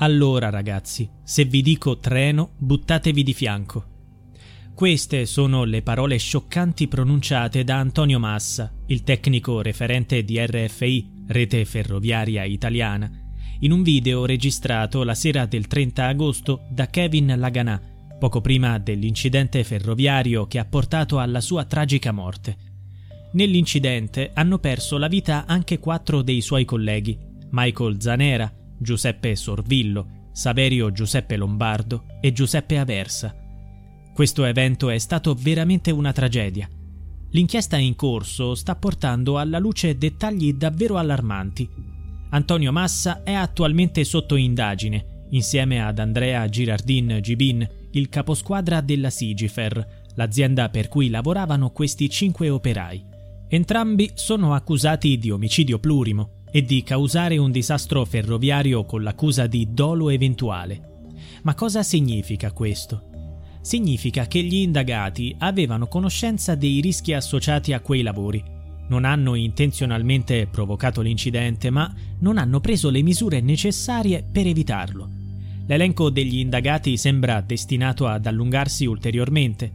Allora ragazzi, se vi dico treno, buttatevi di fianco. Queste sono le parole scioccanti pronunciate da Antonio Massa, il tecnico referente di RFI, Rete Ferroviaria Italiana, in un video registrato la sera del 30 agosto da Kevin Laganà, poco prima dell'incidente ferroviario che ha portato alla sua tragica morte. Nell'incidente hanno perso la vita anche quattro dei suoi colleghi, Michael Zanera, Giuseppe Sorvillo, Saverio Giuseppe Lombardo e Giuseppe Aversa. Questo evento è stato veramente una tragedia. L'inchiesta in corso sta portando alla luce dettagli davvero allarmanti. Antonio Massa è attualmente sotto indagine, insieme ad Andrea Girardin Gibin, il caposquadra della Sigifer, l'azienda per cui lavoravano questi cinque operai. Entrambi sono accusati di omicidio plurimo, e di causare un disastro ferroviario con l'accusa di dolo eventuale. Ma cosa significa questo? Significa che gli indagati avevano conoscenza dei rischi associati a quei lavori. Non hanno intenzionalmente provocato l'incidente, ma non hanno preso le misure necessarie per evitarlo. L'elenco degli indagati sembra destinato ad allungarsi ulteriormente.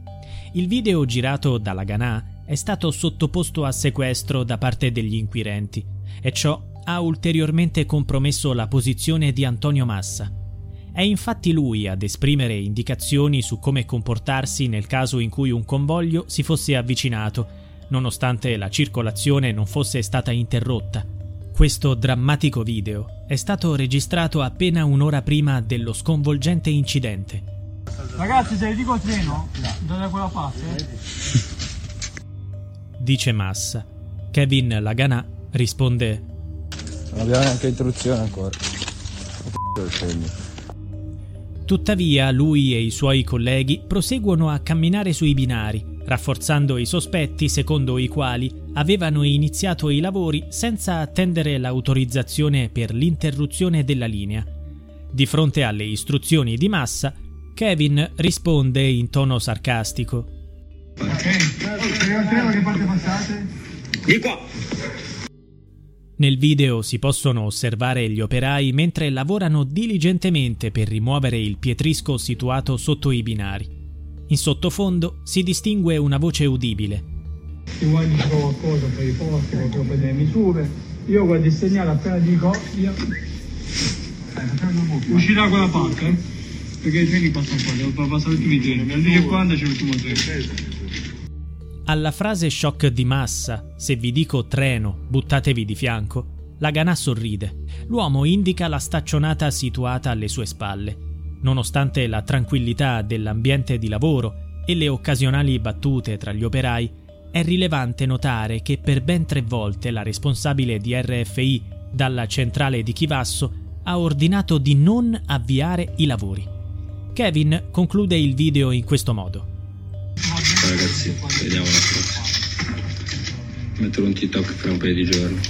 Il video girato dalla Ganà è stato sottoposto a sequestro da parte degli inquirenti e ciò ha ulteriormente compromesso la posizione di Antonio Massa. È infatti lui ad esprimere indicazioni su come comportarsi nel caso in cui un convoglio si fosse avvicinato, nonostante la circolazione non fosse stata interrotta. Questo drammatico video è stato registrato appena un'ora prima dello sconvolgente incidente. Ragazzi, se vi dico il treno, da quella parte. Dice Massa. Kevin Laganà risponde non abbiamo neanche istruzione ancora. Tuttavia lui e i suoi colleghi proseguono a camminare sui binari, rafforzando i sospetti secondo i quali avevano iniziato i lavori senza attendere l'autorizzazione per l'interruzione della linea. Di fronte alle istruzioni di massa, Kevin risponde in tono sarcastico. Ok, che parte passate? Di qua! Nel video si possono osservare gli operai mentre lavorano diligentemente per rimuovere il pietrisco situato sotto i binari. In sottofondo si distingue una voce udibile. Se vuoi dire qualcosa per i posti, qualcosa per le misure, io guardo il segnale appena dico via. Uscirà quella parte, eh? Perché i treni passano qua, devo passare tutti i treni. Alle 10.40 c'è l'ultimo treno. Alla frase shock di massa, se vi dico treno, buttatevi di fianco, la Ganà sorride. L'uomo indica la staccionata situata alle sue spalle. Nonostante la tranquillità dell'ambiente di lavoro e le occasionali battute tra gli operai, è rilevante notare che per ben tre volte la responsabile di RFI dalla centrale di Chivasso ha ordinato di non avviare i lavori. Kevin conclude il video in questo modo. Ciao ragazzi, vediamo prossima. Metterò un TikTok fra un paio di giorni.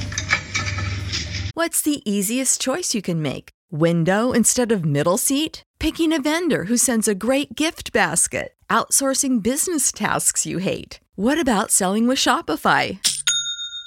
What's the easiest choice you can make? Window instead of middle seat? Picking a vendor who sends a great gift basket? Outsourcing business tasks you hate? What about selling with Shopify?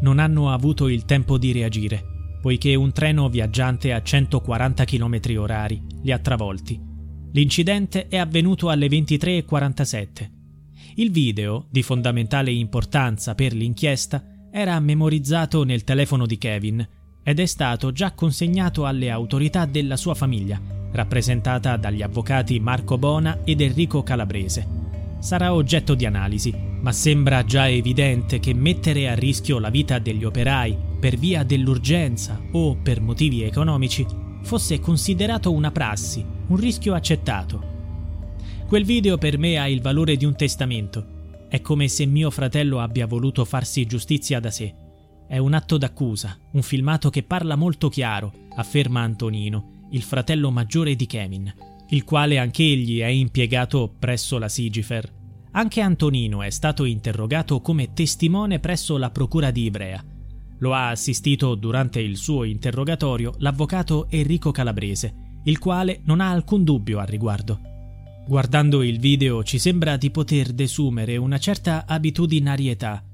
Non hanno avuto il tempo di reagire, poiché un treno viaggiante a 140 km orari li ha travolti. L'incidente è avvenuto alle 23.47. Il video, di fondamentale importanza per l'inchiesta, era memorizzato nel telefono di Kevin ed è stato già consegnato alle autorità della sua famiglia, rappresentata dagli avvocati Marco Bona ed Enrico Calabrese. Sarà oggetto di analisi, ma sembra già evidente che mettere a rischio la vita degli operai per via dell'urgenza o per motivi economici, fosse considerato una prassi, un rischio accettato. Quel video per me ha il valore di un testamento. È come se mio fratello abbia voluto farsi giustizia da sé. È un atto d'accusa, un filmato che parla molto chiaro, afferma Antonino, il fratello maggiore di Kevin, il quale anch'egli è impiegato presso la Sigifer. Anche Antonino è stato interrogato come testimone presso la procura di Ivrea. Lo ha assistito durante il suo interrogatorio l'avvocato Enrico Calabrese, il quale non ha alcun dubbio al riguardo. Guardando il video ci sembra di poter desumere una certa abitudinarietà.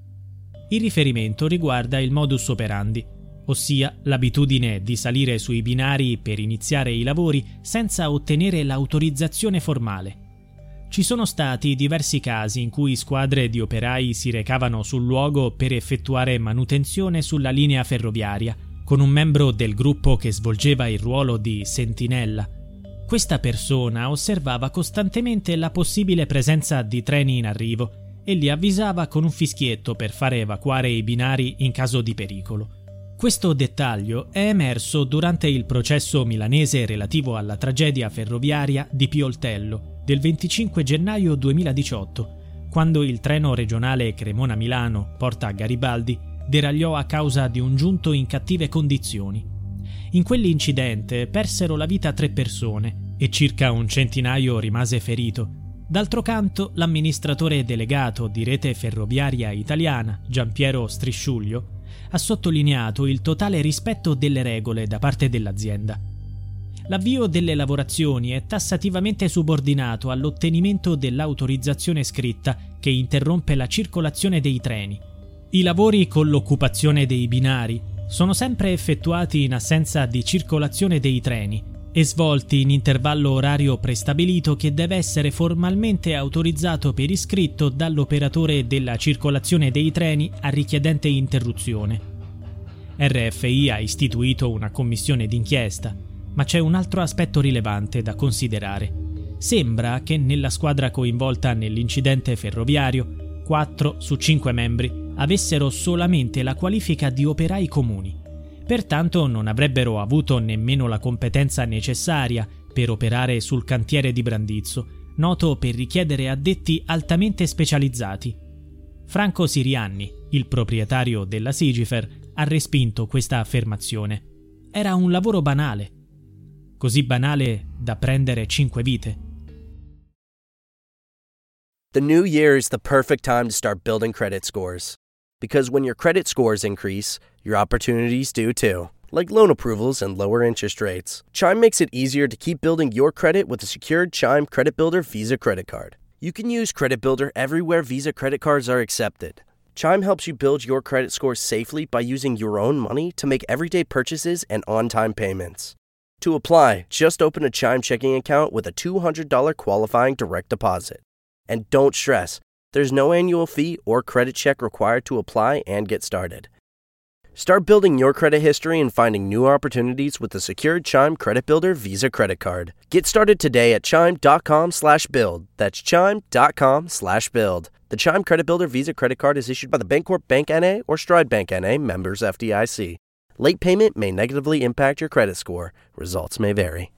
Il riferimento riguarda il modus operandi, ossia l'abitudine di salire sui binari per iniziare i lavori senza ottenere l'autorizzazione formale. Ci sono stati diversi casi in cui squadre di operai si recavano sul luogo per effettuare manutenzione sulla linea ferroviaria, con un membro del gruppo che svolgeva il ruolo di sentinella. Questa persona osservava costantemente la possibile presenza di treni in arrivo e li avvisava con un fischietto per fare evacuare i binari in caso di pericolo. Questo dettaglio è emerso durante il processo milanese relativo alla tragedia ferroviaria di Pioltello, del 25 gennaio 2018, quando il treno regionale Cremona-Milano Porta Garibaldi deragliò a causa di un giunto in cattive condizioni. In quell'incidente persero la vita tre persone e circa un centinaio rimase ferito. D'altro canto, l'amministratore delegato di Rete Ferroviaria Italiana, Giampiero Strisciuglio, ha sottolineato il totale rispetto delle regole da parte dell'azienda L'avvio delle lavorazioni è tassativamente subordinato all'ottenimento dell'autorizzazione scritta che interrompe la circolazione dei treni. I lavori con l'occupazione dei binari sono sempre effettuati in assenza di circolazione dei treni e svolti in intervallo orario prestabilito che deve essere formalmente autorizzato per iscritto dall'operatore della circolazione dei treni a richiedente interruzione. RFI ha istituito una commissione d'inchiesta ma c'è un altro aspetto rilevante da considerare. Sembra che nella squadra coinvolta nell'incidente ferroviario, 4 su 5 membri avessero solamente la qualifica di operai comuni. Pertanto non avrebbero avuto nemmeno la competenza necessaria per operare sul cantiere di Brandizzo, noto per richiedere addetti altamente specializzati. Franco Sirianni, il proprietario della Sigifer, ha respinto questa affermazione. Era un lavoro banale, così banale da prendere cinque vite. The new year is the perfect time to start building credit scores. Because when your credit scores increase, your opportunities do too, like loan approvals and lower interest rates. Chime makes it easier to keep building your credit with a secured Chime Credit Builder Visa credit card. You can use Credit Builder everywhere Visa credit cards are accepted. Chime helps you build your credit score safely by using your own money to make everyday purchases and on time payments. To apply, just open a Chime checking account with a $200 qualifying direct deposit. And don't stress, there's no annual fee or credit check required to apply and get started. Start building your credit history and finding new opportunities with the secured Chime Credit Builder Visa Credit Card. Get started today at chime.com slash build. That's chime.com slash build. The Chime Credit Builder Visa Credit Card is issued by the Bancorp Bank N.A. or Stride Bank N.A. members FDIC. Late payment may negatively impact your credit score. Results may vary.